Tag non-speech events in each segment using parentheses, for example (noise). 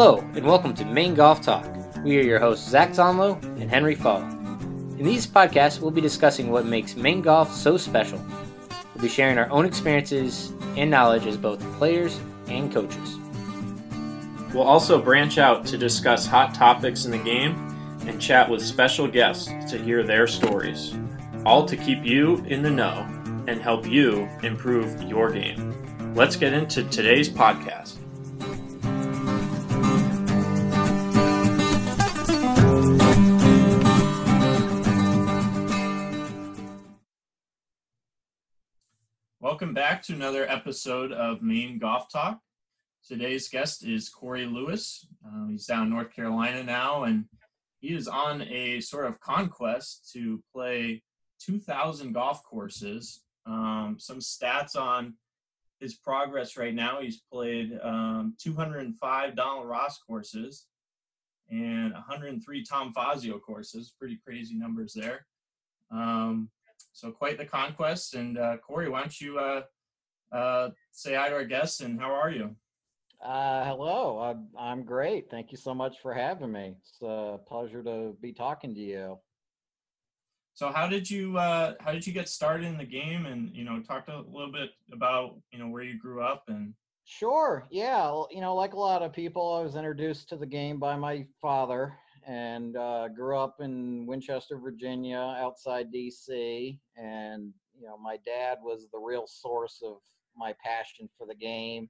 Hello, and welcome to Maine Golf Talk. We are your hosts, Zach Zonlow and Henry Fall. In these podcasts, we'll be discussing what makes Maine golf so special. We'll be sharing our own experiences and knowledge as both players and coaches. We'll also branch out to discuss hot topics in the game and chat with special guests to hear their stories, all to keep you in the know and help you improve your game. Let's get into today's podcast. Welcome back to another episode of Maine Golf Talk. Today's guest is Corey Lewis. Uh, he's down in North Carolina now, and he is on a sort of conquest to play 2,000 golf courses. Um, some stats on his progress right now he's played um, 205 Donald Ross courses and 103 Tom Fazio courses. Pretty crazy numbers there. Um, so quite the conquest. And uh, Corey, why don't you uh, uh, say hi to our guests and how are you? Uh, hello, I'm, I'm great. Thank you so much for having me. It's a pleasure to be talking to you. So how did you uh, how did you get started in the game? And you know, talk a little bit about you know where you grew up and. Sure. Yeah. Well, you know, like a lot of people, I was introduced to the game by my father and uh, grew up in Winchester, Virginia, outside DC. And you know, my dad was the real source of my passion for the game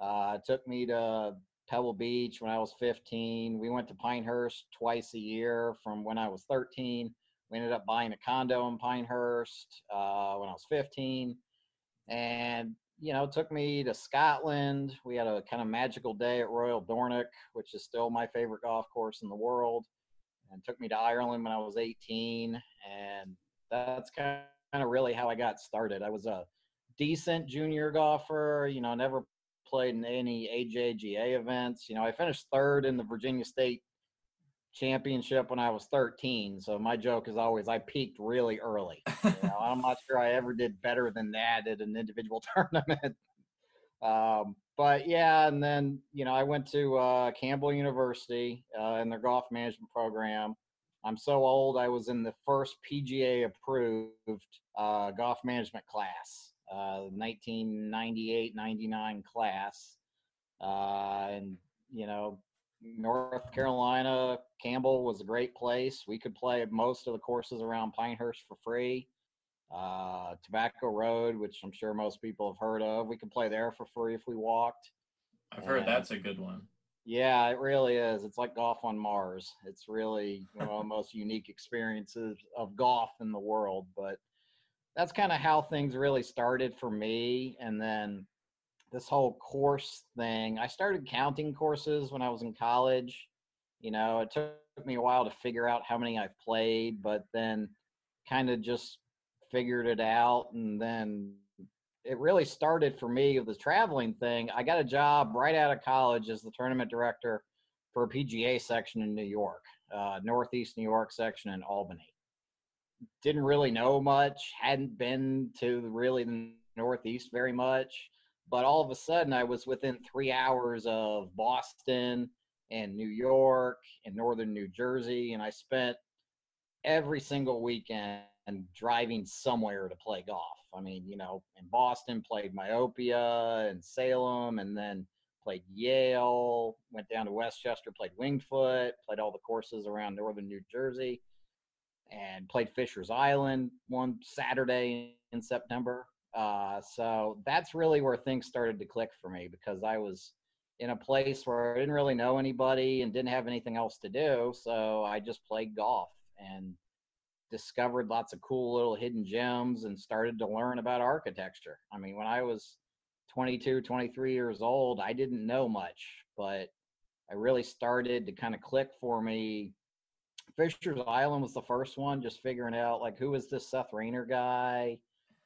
uh, took me to Pebble Beach when I was 15. We went to Pinehurst twice a year from when I was 13. We ended up buying a condo in Pinehurst uh, when I was 15. And, you know, took me to Scotland. We had a kind of magical day at Royal Dornoch, which is still my favorite golf course in the world. And took me to Ireland when I was 18. And that's kind of really how I got started. I was a decent junior golfer, you know, never played in any AJGA events. You know, I finished third in the Virginia State championship when I was 13. So my joke is always I peaked really early. You know, I'm not sure I ever did better than that at an individual (laughs) tournament. Um, but yeah, and then you know I went to uh, Campbell University uh, in their golf management program. I'm so old. I was in the first PGA approved uh, golf management class. 1998 uh, 99 class. Uh, and, you know, North Carolina, Campbell was a great place. We could play most of the courses around Pinehurst for free. Uh, Tobacco Road, which I'm sure most people have heard of, we could play there for free if we walked. I've heard that's a good one. Yeah, it really is. It's like golf on Mars. It's really one of the most unique experiences of golf in the world. But that's kind of how things really started for me. And then this whole course thing, I started counting courses when I was in college. You know, it took me a while to figure out how many I've played, but then kind of just figured it out. And then it really started for me with the traveling thing. I got a job right out of college as the tournament director for a PGA section in New York, uh, Northeast New York section in Albany didn't really know much, hadn't been to really the Northeast very much. But all of a sudden, I was within three hours of Boston and New York and northern New Jersey. And I spent every single weekend driving somewhere to play golf. I mean, you know, in Boston, played Myopia and Salem, and then played Yale, went down to Westchester, played Winged Foot, played all the courses around northern New Jersey and played Fisher's Island one Saturday in September. Uh, so that's really where things started to click for me because I was in a place where I didn't really know anybody and didn't have anything else to do. So I just played golf and discovered lots of cool little hidden gems and started to learn about architecture. I mean, when I was 22, 23 years old, I didn't know much, but I really started to kind of click for me Fisher's Island was the first one, just figuring out like who is this Seth Raynor guy?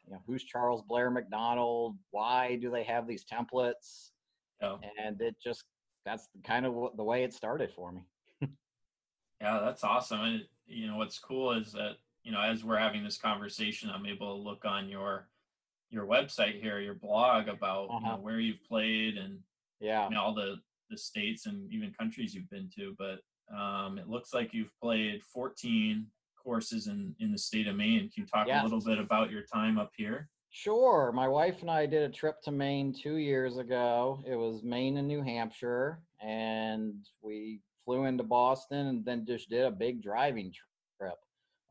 You know, who's Charles Blair Macdonald? Why do they have these templates? Oh. And it just that's kind of the way it started for me. (laughs) yeah, that's awesome. And you know, what's cool is that you know, as we're having this conversation, I'm able to look on your your website here, your blog about uh-huh. you know, where you've played and yeah, you know, all the the states and even countries you've been to, but um, it looks like you've played 14 courses in in the state of Maine. Can you talk a little bit about your time up here? Sure. My wife and I did a trip to Maine two years ago. It was Maine and New Hampshire, and we flew into Boston and then just did a big driving trip.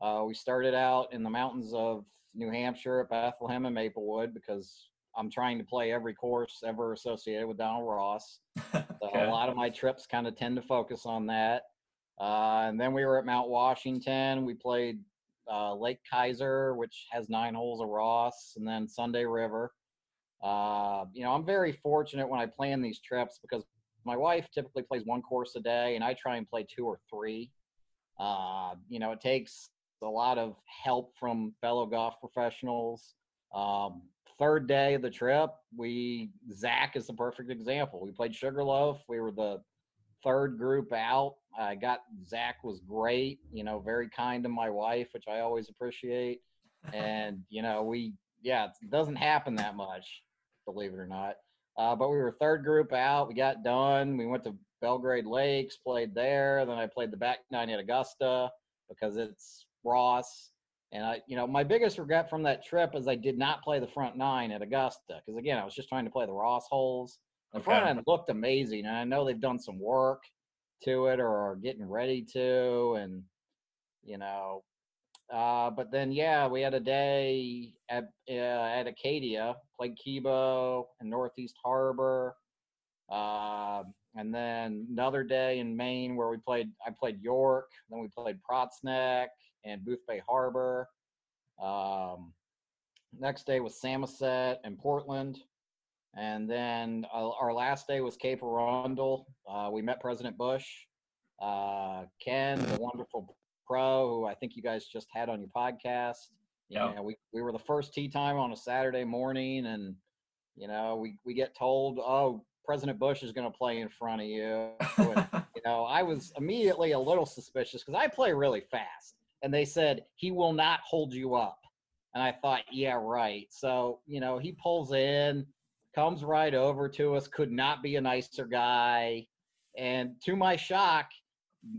Uh, we started out in the mountains of New Hampshire at Bethlehem and Maplewood because I'm trying to play every course ever associated with Donald Ross. (laughs) So Okay. A lot of my trips kind of tend to focus on that. Uh, and then we were at Mount Washington. We played uh, Lake Kezar, which has nine holes of Ross, and then Sunday River. Uh, you know, I'm very fortunate when I plan these trips because my wife typically plays one course a day, and I try and play two or three. Uh, you know, it takes a lot of help from fellow golf professionals. Um, third day of the trip, we Zach is the perfect example. We played Sugarloaf. We were the third group out. I got Zach was great. You know, very kind to my wife, which I always appreciate. (laughs) And you know, we yeah, it doesn't happen that much, believe it or not. Uh, but we were third group out. We got done. We went to Belgrade Lakes, played there. Then I played the back nine at Augusta because it's Ross. And I, you know, my biggest regret from that trip is I did not play the front nine at Augusta because again, I was just trying to play the Ross holes. The front end looked amazing, and I know they've done some work to it or are getting ready to, and you know, uh, but then yeah, we had a day at uh, at Acadia, played Kebo and Northeast Harbor, uh, and then another day in Maine where we played. I played York, then we played Prouts Neck and Boothbay Harbor. Um, next day was Samoset and Portland. And then uh, our last day was Cape Arundel. Uh, we met President Bush, uh, Ken, the wonderful pro, who I think you guys just had on your podcast. You Yeah. know, we, we were the first tee time on a Saturday morning, and you know, we we get told, oh, President Bush is going to play in front of you. And, (laughs) you know, I was immediately a little suspicious because I play really fast, and they said he will not hold you up, and I thought, yeah, right. So you know, he pulls in, comes right over to us, could not be a nicer guy, and to my shock,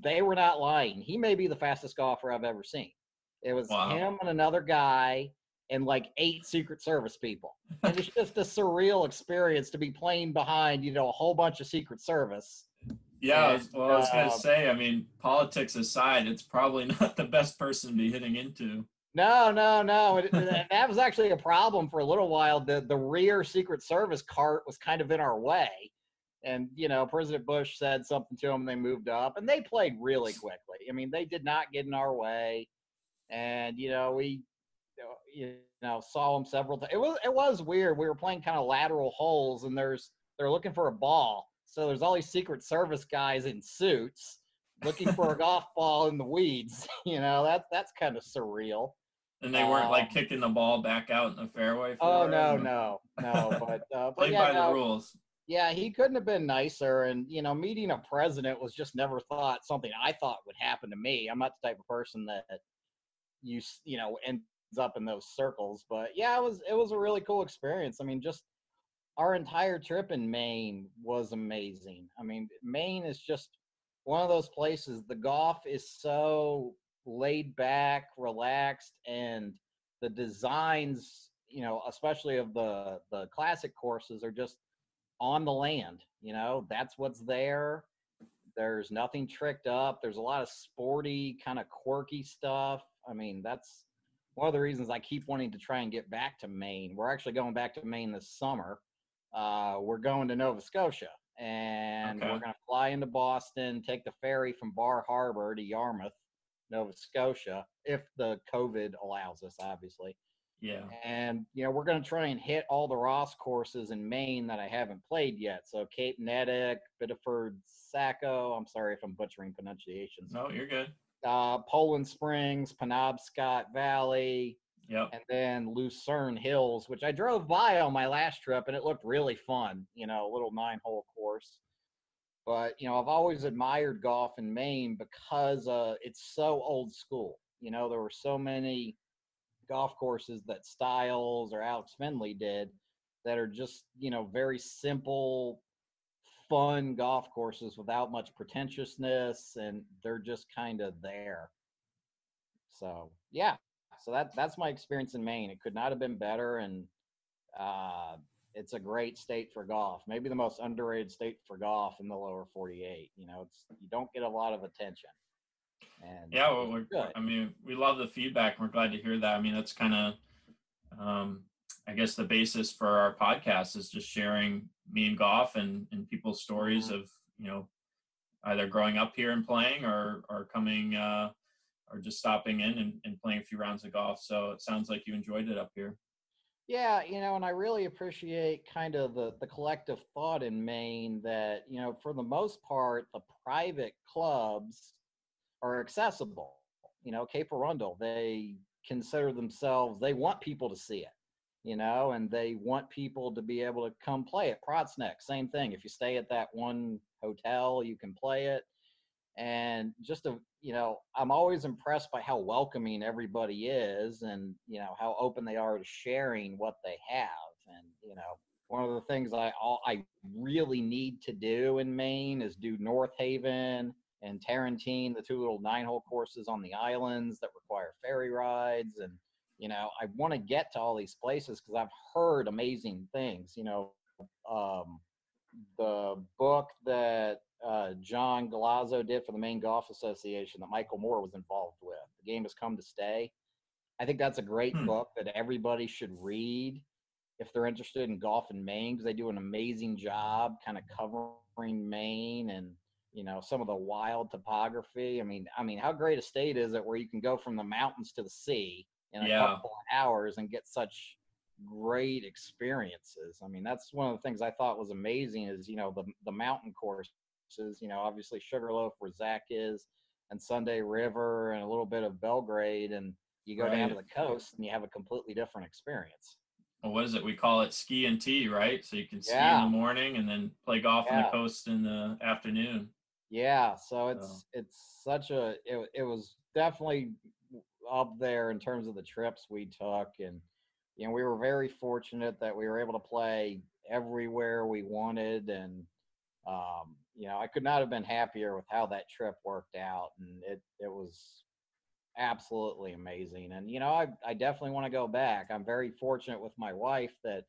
they were not lying. He may be the fastest golfer I've ever seen. It was Wow. him and another guy and like eight Secret Service people. And it's just a surreal experience to be playing behind, you know, a whole bunch of Secret Service. Yeah, And, well, I was uh, say. I mean, politics aside, it's probably (laughs) not the best person to be hitting into. No, no, no. It, that was actually a problem for a little while. The the rear Secret Service cart was kind of in our way. And, you know, President Bush said something to them and they moved up and they played really quickly. I mean, they did not get in our way. And, you know, we you know saw them several times. It was it was weird. We were playing kind of lateral holes and there's they're looking for a ball. So there's all these Secret Service guys in suits looking for a (laughs) golf ball in the weeds. (laughs) You know, that that's kind of surreal. And they weren't like Um, kicking the ball back out in the fairway. For Oh no, (laughs) no, no. But uh, but Play yeah, by no, the rules. yeah, he couldn't have been nicer. And you know, meeting a president was just never thought something I thought would happen to me. I'm not the type of person that you you know ends up in those circles. But yeah, it was it was a really cool experience. I mean, just our entire trip in Maine was amazing. I mean, Maine is just one of those places. The golf is so laid back, relaxed, and the designs, you know, especially of the the classic courses, are just on the land. You know, that's what's there. There's nothing tricked up. There's a lot of sporty, kind of quirky stuff. I mean, that's one of the reasons I keep wanting to try and get back to Maine. We're actually going back to Maine this summer. Uh, we're going to Nova Scotia, and Okay. we're going to fly into Boston, take the ferry from Bar Harbor to Yarmouth, Nova Scotia, if the COVID allows us, obviously. Yeah. And you know, we're going to try and hit all the Ross courses in Maine that I haven't played yet. So Cape Neddick, Biddeford, Saco. I'm sorry if I'm butchering pronunciations. No, you're good. Uh, Poland Springs, Penobscot Valley, Yep. and then Lucerne Hills, which I drove by on my last trip, and it looked really fun. You know, a little nine-hole course. But you know, I've always admired golf in Maine because uh, it's so old school. You know, there were so many golf courses that Stiles or Alex Findlay did that are just you know very simple, fun golf courses without much pretentiousness, and they're just kind of there. So yeah, so that that's my experience in Maine. It could not have been better, and uh, it's a great state for golf. Maybe the most underrated state for golf in the lower 48. You know, it's you don't get a lot of attention. And yeah, well, we're good. I mean, we love the feedback. We're glad to hear that. I mean, that's kind of, um, I guess, the basis for our podcast is just sharing Maine golf and and people's stories mm-hmm. of you know either growing up here and playing or or coming uh, or just stopping in and, and playing a few rounds of golf. So it sounds like you enjoyed it up here. Yeah, you know, and I really appreciate kind of the the collective thought in Maine that you know, for the most part, the private clubs are accessible. You know, Cape Arundel, they consider themselves they want people to see it. You know, and they want people to be able to come play it. Prouts Neck, same thing. If you stay at that one hotel, you can play it and just a you know i'm always impressed by how welcoming everybody is and you know how open they are to sharing what they have. And you know one of the things i i really need to do in maine is do north haven and Tarratine the two little nine hole courses on the islands that require ferry rides. And you know i want to get to all these places because i've heard amazing things you know um, the book that uh, John Galazzo did for the Maine Golf Association that Michael Moore was involved with. The game has come to stay. I think that's a great hmm. book that everybody should read if they're interested in golf in Maine because they do an amazing job kind of covering Maine and you know some of the wild topography. I mean, I mean, how great a state is it where you can go from the mountains to the sea in a yeah. couple of hours and get such great experiences. I mean, that's one of the things I thought was amazing is you know the the mountain course you know, obviously Sugarloaf where Zach is, and Sunday River, and a little bit of Belgrade, and you go right. down to the coast and you have a completely different experience. Well, what is it? We call it ski and tea, right? So you can ski yeah. in the morning and then play golf yeah. on the coast in the afternoon. Yeah, so it's so. it's such a it, it was definitely up there in terms of the trips we took and you know we were very fortunate that we were able to play everywhere we wanted and um, you know, I could not have been happier with how that trip worked out, and it it was absolutely amazing. And you know, I I definitely want to go back. I'm very fortunate with my wife that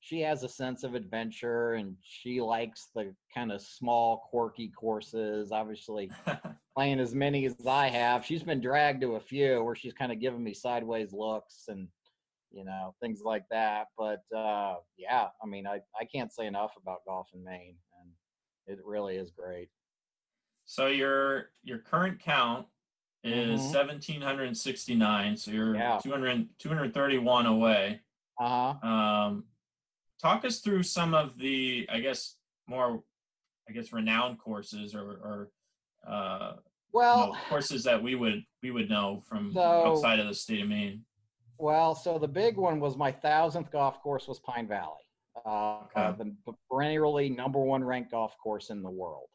she has a sense of adventure and she likes the kind of small quirky courses obviously (laughs) playing as many as i have she's been dragged to a few where she's kind of giving me sideways looks and you know things like that but uh yeah i mean i i can't say enough about golf in maine it really is great. So your your current count is mm-hmm. 1769 so you're yeah. 200 231 away uh-huh um talk us through some of the i guess more i guess renowned courses or or uh well you know, courses that we would we would know from so, outside of the state of maine well so the big one was my thousandth golf course was pine valley uh, okay. the perennially number one ranked golf course in the world.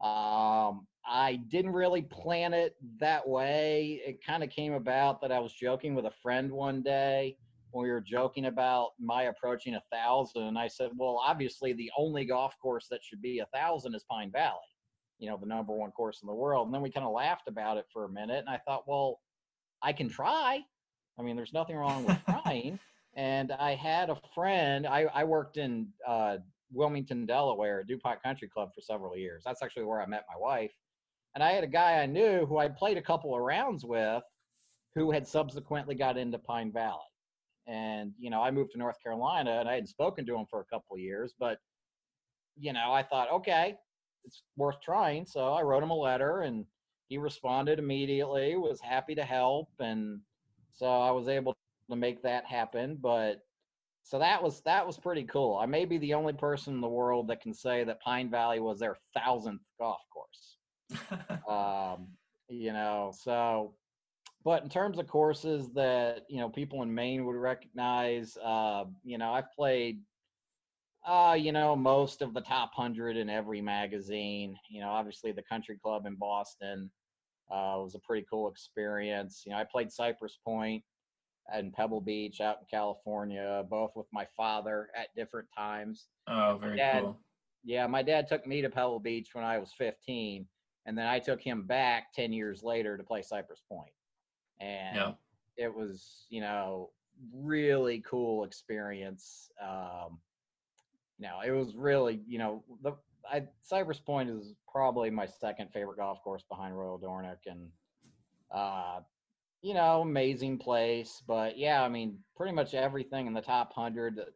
Um, I didn't really plan it that way. It kind of came about that I was joking with a friend one day when we were joking about my approaching a thousand. I said, well, obviously the only golf course that should be a thousand is Pine Valley, you know, the number one course in the world. And then we kind of laughed about it for a minute. And I thought, well, I can try. I mean, there's nothing wrong with trying. And I had a friend, I, I worked in uh, Wilmington, Delaware, DuPont Country Club for several years. That's actually where I met my wife. And I had a guy I knew who I'd played a couple of rounds with who had subsequently got into Pine Valley. And, you know, I moved to North Carolina and I hadn't spoken to him for a couple of years, but, you know, I thought, okay, it's worth trying. So I wrote him a letter and he responded immediately, was happy to help. And so I was able to make that happen. But so that was that was pretty cool. I may be the only person in the world that can say that Pine Valley was their thousandth golf course. (laughs) um, you know, so but in terms of courses that you know people in Maine would recognize, uh, you know, I've played uh, you know, most of the top hundred in every magazine. You know, obviously the country club in Boston uh, was a pretty cool experience. You know, I played Cypress Point and Pebble Beach out in California, both with my father at different times. Oh, very dad, cool. yeah, my dad took me to Pebble Beach when I was 15, and then I took him back 10 years later to play Cypress Point. And Yeah. it was, you know, really cool experience. Um, you know, it was really, you know, the I, Cypress Point is probably my second favorite golf course behind Royal Dornoch, and uh, you know, amazing place. But yeah, I mean, pretty much everything in the top hundred that,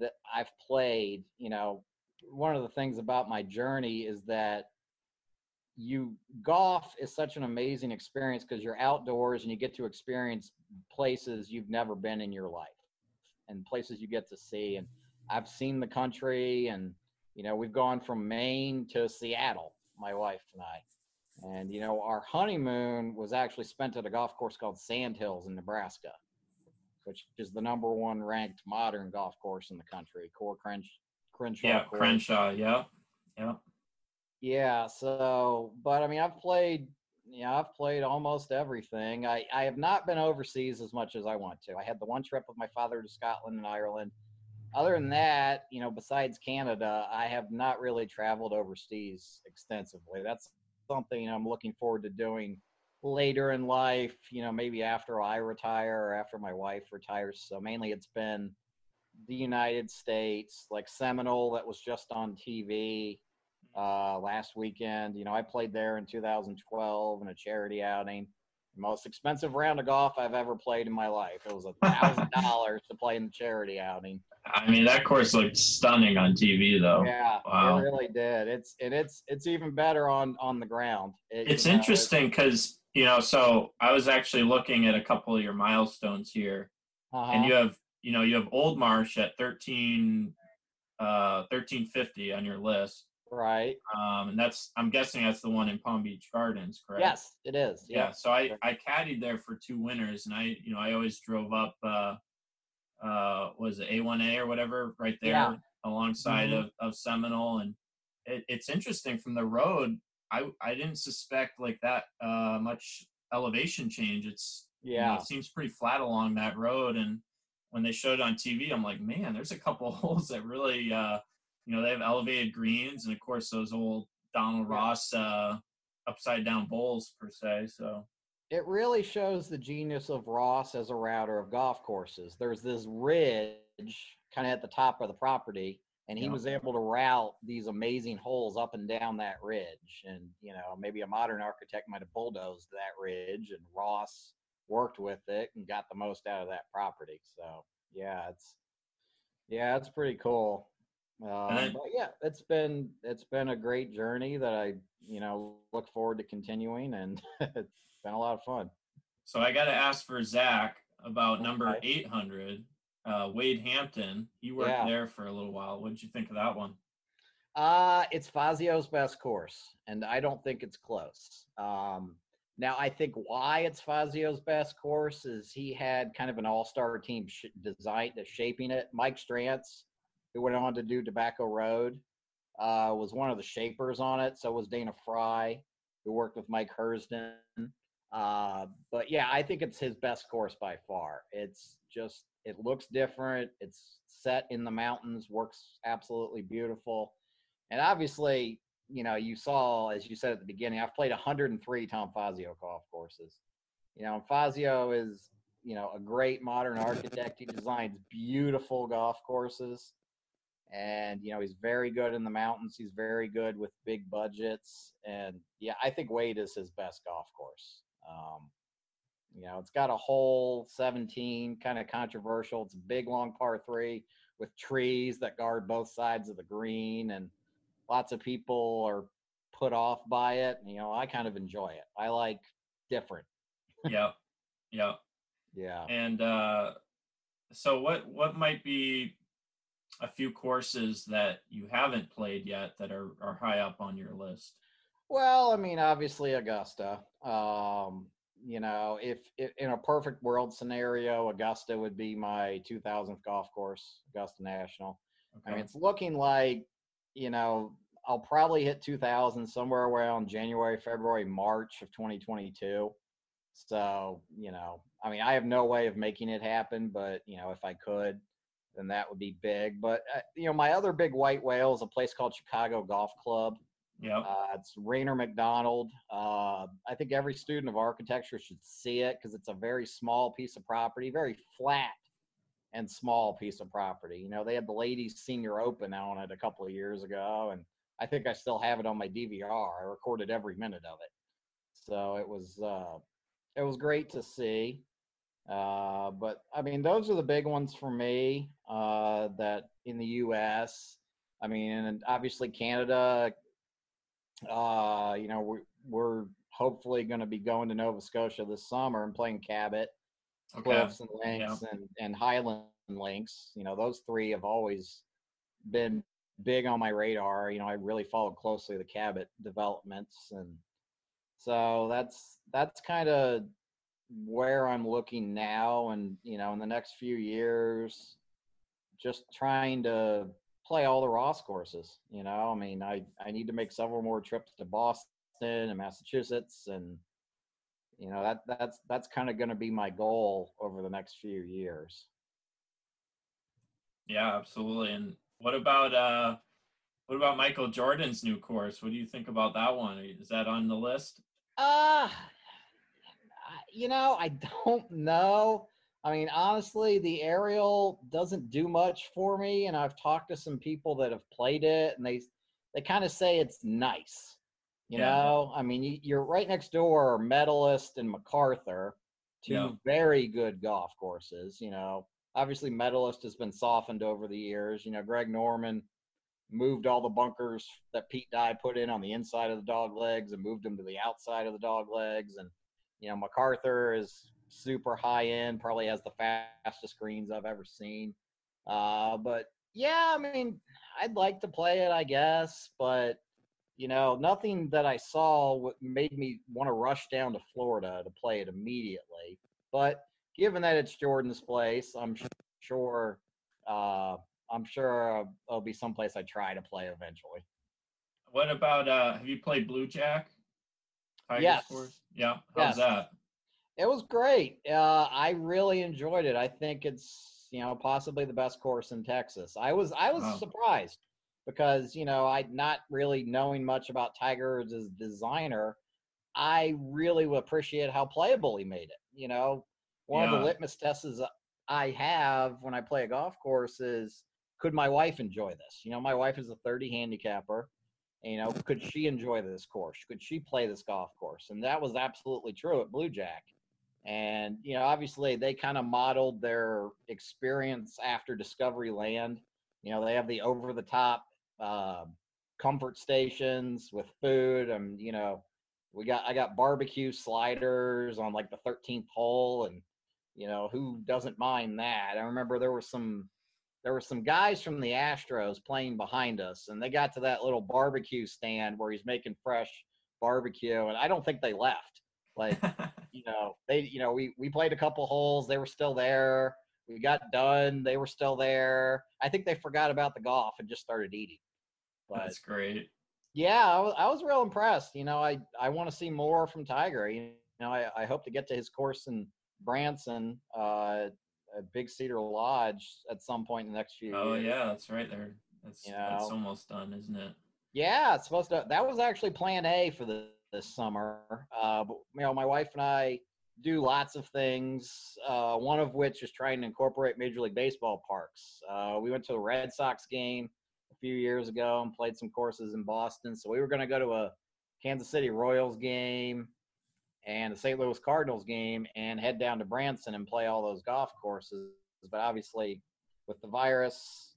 that I've played, you know, one of the things about my journey is that you golf is such an amazing experience because you're outdoors and you get to experience places you've never been in your life and places you get to see and i've seen the country and you know we've gone from maine to seattle my wife and i and you know our honeymoon was actually spent at a golf course called sand hills in nebraska which is the number one ranked modern golf course in the country Coore Crench, crenshaw Yeah, course. Crenshaw. Yeah, yeah. Yeah, so but I mean I've played yeah, you know, I've played almost everything. I, I have not been overseas as much as I want to. I had the one trip with my father to Scotland and Ireland. Other than that, you know, besides Canada, I have not really traveled overseas extensively. That's something I'm looking forward to doing later in life, you know, maybe after I retire or after my wife retires. So mainly it's been the United States, like Seminole that was just on TV uh, last weekend. You know, I played there in 2012 in a charity outing. Most expensive round of golf I've ever played in my life. It was a thousand (laughs) dollars to play in the charity outing. I mean, that course looked stunning on TV, though. Yeah, wow. it really did. It's and it's it's even better on on the ground. It- It's you know, interesting because you know. So I was actually looking at a couple of your milestones here, uh-huh. and you have you know you have Old Marsh at thirteen, uh, thirteen fifty on your list. Right. Um, and that's I'm guessing that's the one in Palm Beach Gardens, correct? Yes, it is. yeah Yeah. so i i caddied there for two winters and i you know i always drove up uh uh was it a1a or whatever right there Yeah. alongside Mhm. of of seminole and it, it's interesting from the road i i didn't suspect like that uh much elevation change it's you know, Yeah. it seems pretty flat along that road and when they showed it on tv i'm like man there's a couple (laughs) holes that really uh you know they have elevated greens and of course those old donald ross uh upside down bowls per se so it really shows the genius of Ross as a router of golf courses. There's this ridge kind of at the top of the property, and he Yeah. was able to route these amazing holes up and down that ridge. And you know, maybe a modern architect might have bulldozed that ridge, and Ross worked with it and got the most out of that property. So yeah, it's yeah, it's pretty cool. Um, but yeah, it's been it's been a great journey that I you know look forward to continuing, and (laughs) it's been a lot of fun. So I got to ask for Zach about number 800, uh, Wade Hampton. He worked Yeah. there for a little while. What did you think of that one? Uh, it's Fazio's best course, and I don't think it's close. Um, now, I think why it's Fazio's best course is he had kind of an all-star team sh- design uh, shaping it. Mike Strantz, who went on to do Tobacco Road, uh, was one of the shapers on it. So was Dana Fry, who worked with Mike Hersden. Uh, but yeah, I think it's his best course by far. It's just it looks different. It's set in the mountains, works absolutely beautiful. And obviously, you know, you saw, as you said at the beginning, I've played 103 Tom Fazio golf courses. You know, Fazio is, you know, a great modern architect. He designs beautiful golf courses. And, you know, he's very good in the mountains. He's very good with big budgets. And yeah, I think Wade is his best golf course. Um, you know, it's got a hole 17, kind of controversial. It's a big, long par three with trees that guard both sides of the green. And lots of people are put off by it. You know, I kind of enjoy it. I like different. yeah, yeah, Yeah. And uh, so what what might be a few courses that you haven't played yet that are, are high up on your list? Well, I mean, obviously Augusta. Um, you know, if, if in a perfect world scenario, Augusta would be my 2000th golf course, Augusta National. I mean, it's looking like, you know, I'll probably hit 2000 somewhere around January, February, March of 2022. So, you know, I mean, I have no way of making it happen, but, you know, if I could, then that would be big. But uh, you know, my other big white whale is a place called Chicago Golf Club. Yeah. Uh, it's Raynor Macdonald. Uh, I think every student of architecture should see it because it's a very small piece of property, very flat and small piece of property. You know, they had the ladies senior open on it a couple of years ago, and I think I still have it on my DVR. I recorded every minute of it, so it was uh, it was great to see. Uh, but I mean, those are the big ones for me. Uh, that in the U.S. I mean, and obviously Canada. Uh, you know, we, we're hopefully going to be going to Nova Scotia this summer and playing Cabot, Okay. Cliffs and Links, and and Highland Links. You know, those three have always been big on my radar. You know, I really followed closely the Cabot developments, and so that's that's kind of where I'm looking now, and you know, in the next few years, just trying to play all the Ross courses. You know, I mean, I I need to make several more trips to Boston and Massachusetts, and you know that that's that's kind of going to be my goal over the next few years. Yeah, absolutely. And what about uh what about Michael Jordan's new course? What do you think about that one? Is that on the list? Uh you know, I (laughs) don't know. I mean, honestly, the aerial doesn't do much for me, and I've talked to some people that have played it, and they they kind of say it's nice. You Yeah. know, I mean, you, you're right next door, are Medalist and McArthur, two Yeah. very good golf courses. You know, obviously, Medalist has been softened over the years. You know, Greg Norman moved all the bunkers that Pete Dye put in on the inside of the dog legs and moved them to the outside of the dog legs. And, you know, McArthur is super high end, probably has the fastest greens I've ever seen. Uh, but yeah, I mean, I'd like to play it, I guess, but you know, nothing that I saw made me want to rush down to Florida to play it immediately. But given that it's Jordan's place, I'm sure, uh, I'm sure it'll be someplace I try to play eventually. What about uh have you played Blue Jack? Tiger's Yes. Yeah. How's Yes. that? It was great. Uh, I really enjoyed it. I think it's you know possibly the best course in Texas. I was I was Wow. surprised because you know I not really knowing much about Tiger as designer. I really would appreciate how playable he made it. You know, one of the litmus tests I have when I play a golf course is could my wife enjoy this? You know, my wife is a 30 handicapper. You know, could she enjoy this course? Could she play this golf course? And that was absolutely true at Blue Jack. And, you know, obviously they kind of modeled their experience after Discovery Land. You know, they have the over the top uh, comfort stations with food. And, you know, we got, I got barbecue sliders on like the 13th hole. And, you know, who doesn't mind that? I remember there were some, there were some guys from the Astros playing behind us, and they got to that little barbecue stand where he's making fresh barbecue, and I don't think they left. Like, (laughs) you know, they, you know, we we played a couple holes, they were still there. We got done, they were still there. I think they forgot about the golf and just started eating. But That's great. yeah, I was, I was real impressed. You know, I I want to see more from Tiger. You know, I, I hope to get to his course in Branson, uh, at Big Cedar Lodge at some point in the next few Oh years. yeah, that's right there. That's You that's almost done, isn't it? Yeah, it's supposed to. That was actually Plan A for the, this summer. Uh, but you know, my wife and I do lots of things. Uh, one of which is trying to incorporate Major League Baseball parks. Uh, we went to a Red Sox game a few years ago and played some courses in Boston. So we were going to go to a Kansas City Royals game and the St. Louis Cardinals game and head down to Branson and play all those golf courses. But obviously, with the virus,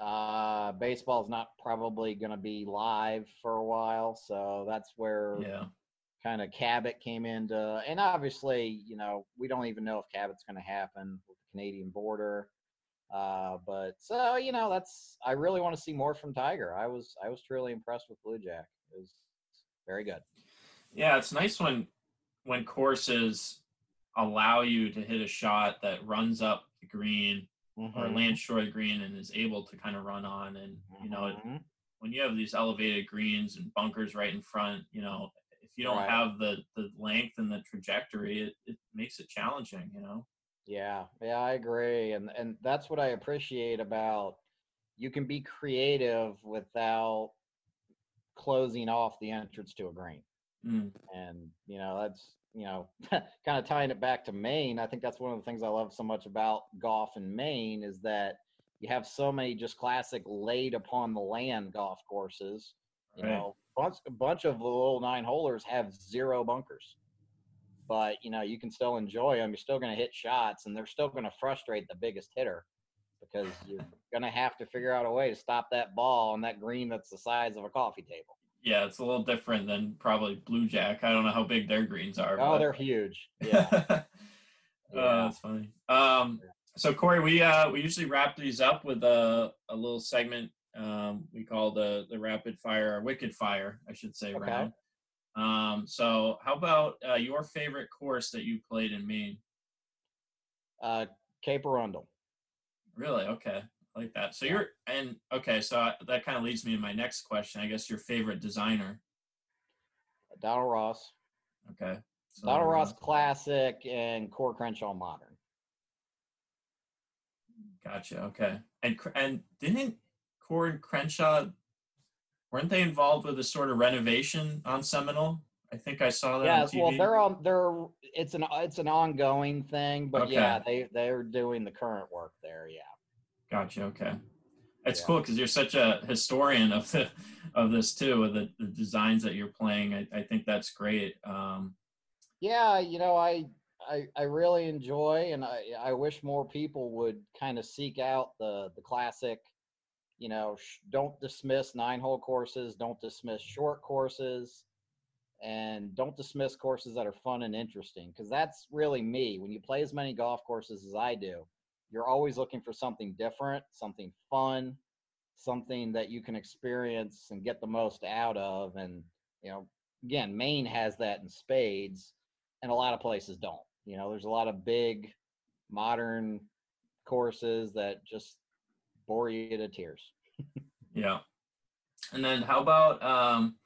uh, baseball is not probably going to be live for a while, so that's where Yeah. kind of Cabot came into. And obviously, you know, we don't even know if Cabot's going to happen with the Canadian border. Uh, but so you know, that's I really want to see more from Tiger. I was I was truly impressed with Blue Jack. It was very good. Yeah, it's nice when when courses allow you to hit a shot that runs up the green or Mhm. lands short of the green and is able to kind of run on. And you know, it, Mhm. when you have these elevated greens and bunkers right in front, you know, if you don't Right. have the the length and the trajectory, it, it makes it challenging. You know. Yeah, yeah, I agree, and and that's what I appreciate about you can be creative without closing off the entrance to a green. Mm. And you know, that's you know, (laughs) kind of tying it back to Maine. I think that's one of the things I love so much about golf in Maine is that you have so many just classic laid upon the land golf courses. You Right. know, bunch, a bunch of the little nine holers have zero bunkers, but you know you can still enjoy them. You're still going to hit shots, and they're still going to frustrate the biggest hitter because you're going to have to figure out a way to stop that ball on that green that's the size of a coffee table. Yeah, it's a little different than probably Blue Jack. I don't know how big their greens are. Oh, but- they're huge. Yeah. (laughs) oh, Yeah. that's funny. Um, so Corey, we uh we usually wrap these up with a a little segment um we call the the rapid fire or wicked fire, I should say, Okay. round. Um, so how about uh, your favorite course that you played in Maine? Uh, Cape Arundel. Really? Okay, I like that. So you're and okay, so I, that kind of leads me to my next question. I guess your favorite designer. Donald Ross. Okay. So, Donald uh, Ross Classic and Coore Crenshaw Modern. Gotcha. Okay. And and didn't Coore and Crenshaw weren't they involved with a sort of renovation on Seminole? I think I saw that Yes, on TV. well, they're on. They're it's an it's an ongoing thing, but Okay. yeah, they they're doing the current work there. Yeah. Gotcha. Okay. It's Yeah. cool because you're such a historian of the of this too, of the, the designs that you're playing. I, I think that's great. Um, Yeah, you know, I I, I really enjoy, and I I wish more people would kind of seek out the the classic. You know, sh- don't dismiss nine hole courses. Don't dismiss short courses. And don't dismiss courses that are fun and interesting because that's really me. When you play as many golf courses as I do, you're always looking for something different, something fun, something that you can experience and get the most out of. And, you know, again, Maine has that in spades, and a lot of places don't. You know, there's a lot of big modern courses that just bore you to tears. yeah. And then how about um,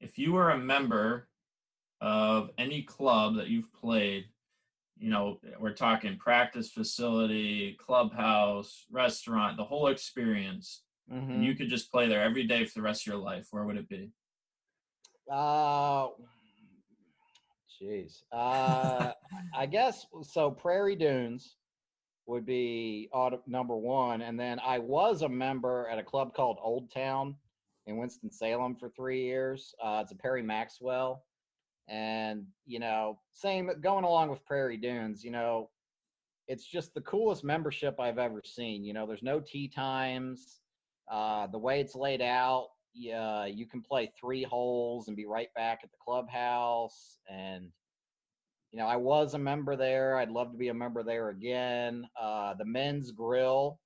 if you were a member of any club that you've played? You know, we're talking practice facility, clubhouse, restaurant, the whole experience. Mm-hmm. and you could just play there every day for the rest of your life, where would it be? Uh, jeez. Uh, I guess so. Prairie Dunes would be auto, number one, and then I was a member at a club called Old Town in Winston Salem for three years. Uh, it's a Perry Maxwell, and you know, same going along with Prairie Dunes. You know, it's just the coolest membership I've ever seen. You know, there's no tee times. Uh, the way it's laid out, yeah, you can play three holes and be right back at the clubhouse. And you know, I was a member there. I'd love to be a member there again. Uh, the men's grill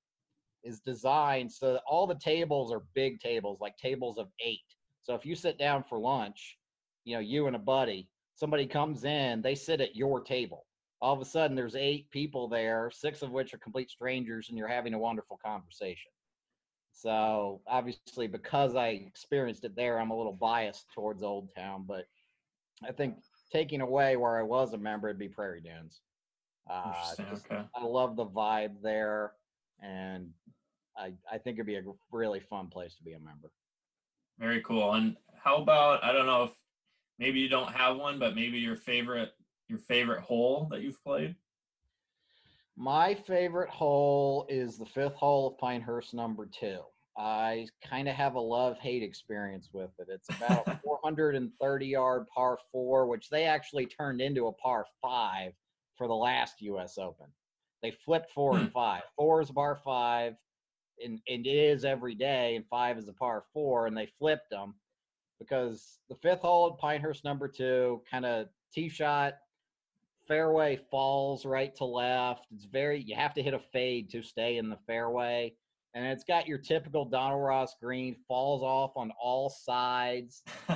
is designed so all the tables are big tables, like tables of eight. So if you sit down for lunch, you know, you and a buddy, somebody comes in, they sit at your table. All of a sudden, there's eight people there, six of which are complete strangers, and you're having a wonderful conversation. So obviously, because I experienced it there, I'm a little biased towards Old Town, but I think taking away where I was a member, it'd be Prairie Dunes. Uh, just- Okay. I love the vibe there, and I I think it'd be a really fun place to be a member. Very cool. And how about I don't know if maybe you don't have one, but maybe your favorite your favorite hole that you've played? My favorite hole is the fifth hole of Pinehurst number two. I kind of have a love hate experience with it. It's about (laughs) a 430 yard par four, which they actually turned into a par five for the last U.S. Open. They flipped four and hmm. five. Four is a par five, and, and it is every day, and five is a par four, and they flipped them because the fifth hole at Pinehurst number two kind of tee shot fairway falls right to left. It's very you have to hit a fade to stay in the fairway. And it's got your typical Donald Ross green, falls off on all sides. (laughs)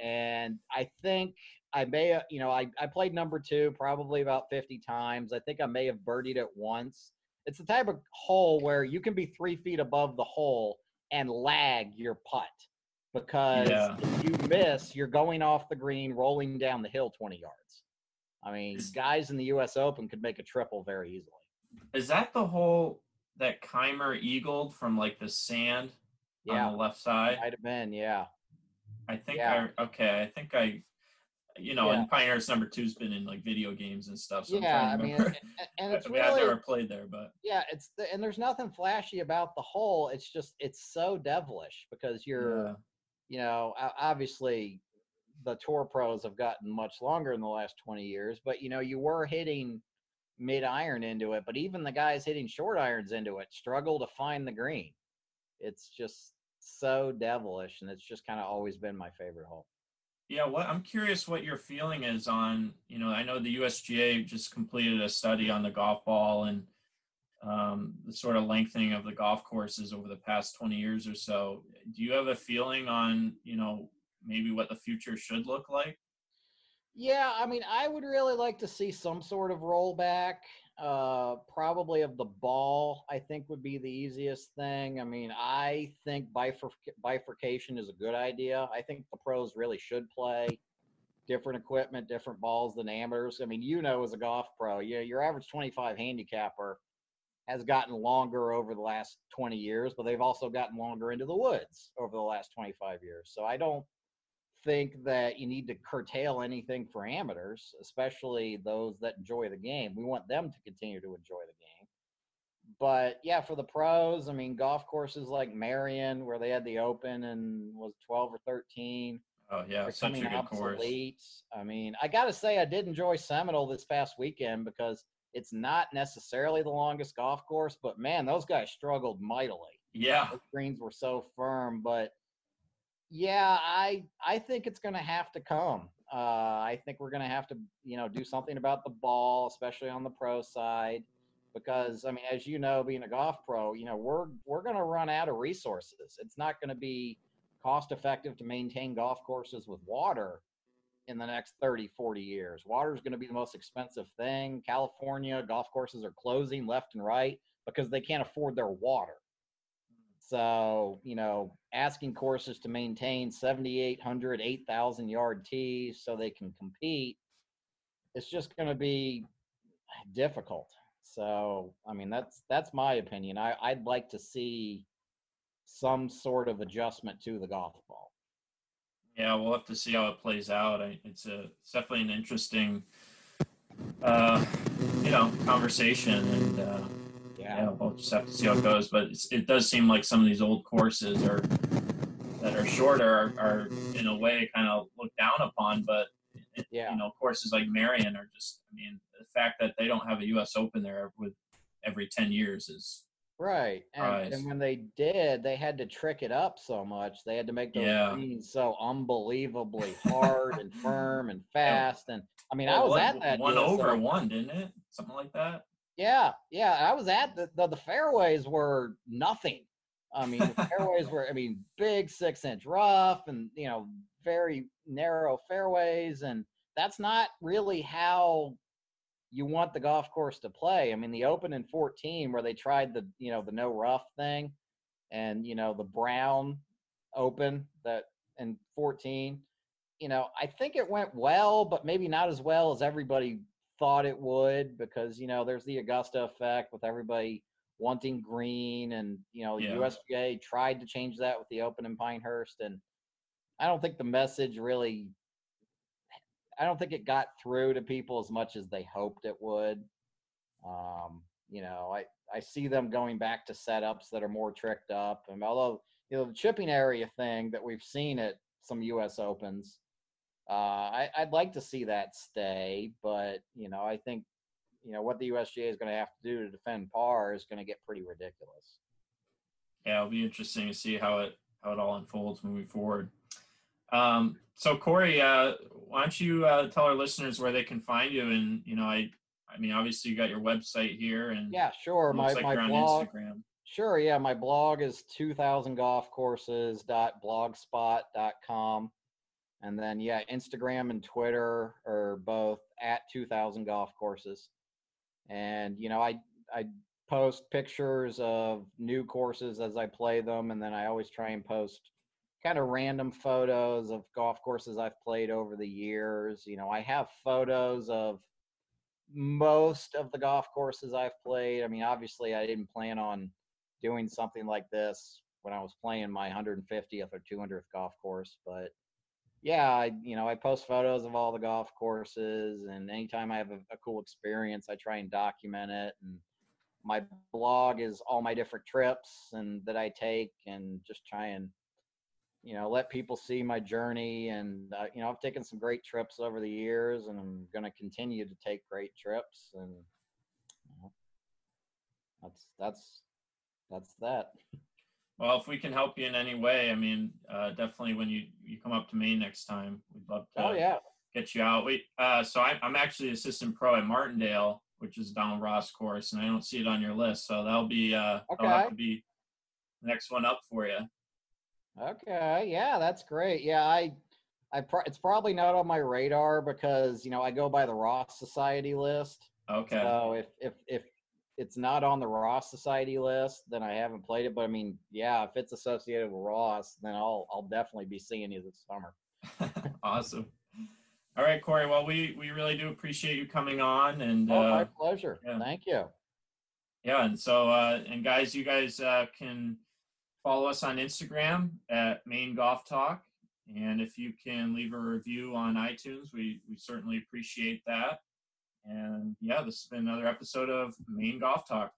And I think I may you know, I, I played number two probably about 50 times. I think I may have birdied it once. It's the type of hole where you can be three feet above the hole and lag your putt because Yeah. if you miss, you're going off the green, rolling down the hill 20 yards. I mean, Is- guys in the U.S. Open could make a triple very easily. Is that the hole that Kaymer eagled from like the sand Yeah, on the left side? might have been. Yeah, I think Yeah. I okay. I think I, you know, Yeah. and Pinehurst number two's been in like video games and stuff. So yeah. I mean, and, and (laughs) it's I mean, I've never played there, but yeah. It's the, and there's nothing flashy about the hole. It's just it's so devilish because you're. You know obviously the tour pros have gotten much longer in the last 20 years but you know you were hitting mid iron into it but even the guys hitting short irons into it struggle to find the green. It's just so devilish and it's just kind of always been my favorite hole. Yeah, what I'm curious what your feeling is on, you know, I know the USGA just completed a study on the golf ball and um, the sort of lengthening of the golf courses over the past 20 years or so. Do you have a feeling on, you know, maybe what the future should look like? Yeah, I mean, I would really like to see some sort of rollback. Uh, probably of the ball, I think would be the easiest thing. I mean, I think bifurc- bifurcation is a good idea. I think the pros really should play different equipment, different balls than amateurs. I mean, you know, as a golf pro, yeah, your average 25 handicapper has gotten longer over the last 20 years, but they've also gotten longer into the woods over the last 25 years. So I don't think that you need to curtail anything for amateurs, especially those that enjoy the game. We want them to continue to enjoy the game. But yeah, for the pros, I mean, golf courses like Merion, where they had the Open and was 12 or 13, Oh yeah, such a good course. I mean, I got to say, I did enjoy Seminole this past weekend because it's not necessarily the longest golf course, but man, those guys struggled mightily. Yeah, the greens were so firm but yeah i i think it's going to have to come. Uh i think we're going to have to you know do something about the ball especially on the pro side because i mean as you know being a golf pro you know we're we're going to run out of resources. It's not going to be cost effective to maintain golf courses with water in the next 30 40 years water is going to be the most expensive thing california golf courses are closing left and right because they can't afford their water so, you know, asking courses to maintain 7,800, 8,000 yard tees so they can compete, it's just going to be difficult. So, I mean, that's that's my opinion. I, I'd like to see some sort of adjustment to the golf ball. Yeah, we'll have to see how it plays out. I, it's a it's definitely an interesting, uh, you know, conversation, and uh, yeah, we'll just have to see how it goes. But it's, it does seem like some of these old courses are that are shorter are, are in a way kind of looked down upon, but Yeah. you know, courses like Merion are just. I mean, the fact that they don't have a U.S. Open there with every ten years is Right. And, and when they did, they had to trick it up so much. They had to make those Yeah. greens so unbelievably (laughs) hard and firm and fast. And I mean, I was one- at that. one US over Open. one, didn't it? Something like that. Yeah, yeah. I was at the, the the fairways were nothing. I mean, the fairways (laughs) were I mean, big six inch rough and you know, very narrow fairways, and that's not really how you want the golf course to play. I mean, the Open in 14 where they tried the you know the no rough thing, and you know the Brown Open that in 14. You know, I think it went well, but maybe not as well as everybody thought it would because you know there's the Augusta effect with everybody wanting green and you know Yeah. USGA tried to change that with the Open in Pinehurst and I don't think the message really I don't think it got through to people as much as they hoped it would. Um, you know, I I see them going back to setups that are more tricked up and although you know the chipping area thing that we've seen at some US Opens uh, I, I'd like to see that stay, but you know, I think you know what the USGA is going to have to do to defend par is going to get pretty ridiculous. yeah, it'll be interesting to see how it how it all unfolds moving forward. Um, so Corey, uh, why don't you uh, tell our listeners where they can find you? And you know, I I mean, obviously you got your website here, and Yeah, sure. My like my blog, Instagram. sure. Yeah, my blog is 2000golfcourses.blogspot.com, and then yeah, Instagram and Twitter are both at 2000 golf courses. And you know, I I post pictures of new courses as I play them, and then I always try and post kind of random photos of golf courses I've played over the years. You know, I have photos of most of the golf courses I've played. I mean, obviously, I didn't plan on doing something like this when I was playing my 150th or 200th golf course, but yeah, I, you know, I post photos of all the golf courses, and anytime I have a, a cool experience, I try and document it. And my blog is all my different trips and that I take, and just try and you know let people see my journey. And uh, you know, I've taken some great trips over the years, and I'm going to continue to take great trips. And you know, that's that's that's that. Well, if we can help you in any way, I mean, uh, definitely when you you come up to Maine next time, we'd love to Oh yeah, get you out. Wait, uh, so I, I'm actually assistant pro at Martindale, which is Donald Ross course, and I don't see it on your list, so that'll be uh, that'll have to be the next one up for you. Okay, yeah, that's great. Yeah, I, I, pro- it's probably not on my radar because you know I go by the Ross Society list. Okay. So if if if it's not on the Ross Society list, then I haven't played it. But I mean, yeah, if it's associated with Ross, then I'll I'll definitely be seeing you this summer. (laughs) awesome. All right, Corey. Well, we we really do appreciate you coming on, and Oh, my uh, pleasure. yeah. Thank you. yeah, and so uh, and guys, you guys uh, can follow us on Instagram at Maine Golf Talk, and if you can leave a review on iTunes, we we certainly appreciate that. And yeah, this has been another episode of Maine Golf Talk.